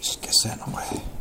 Esquecendo, mãe.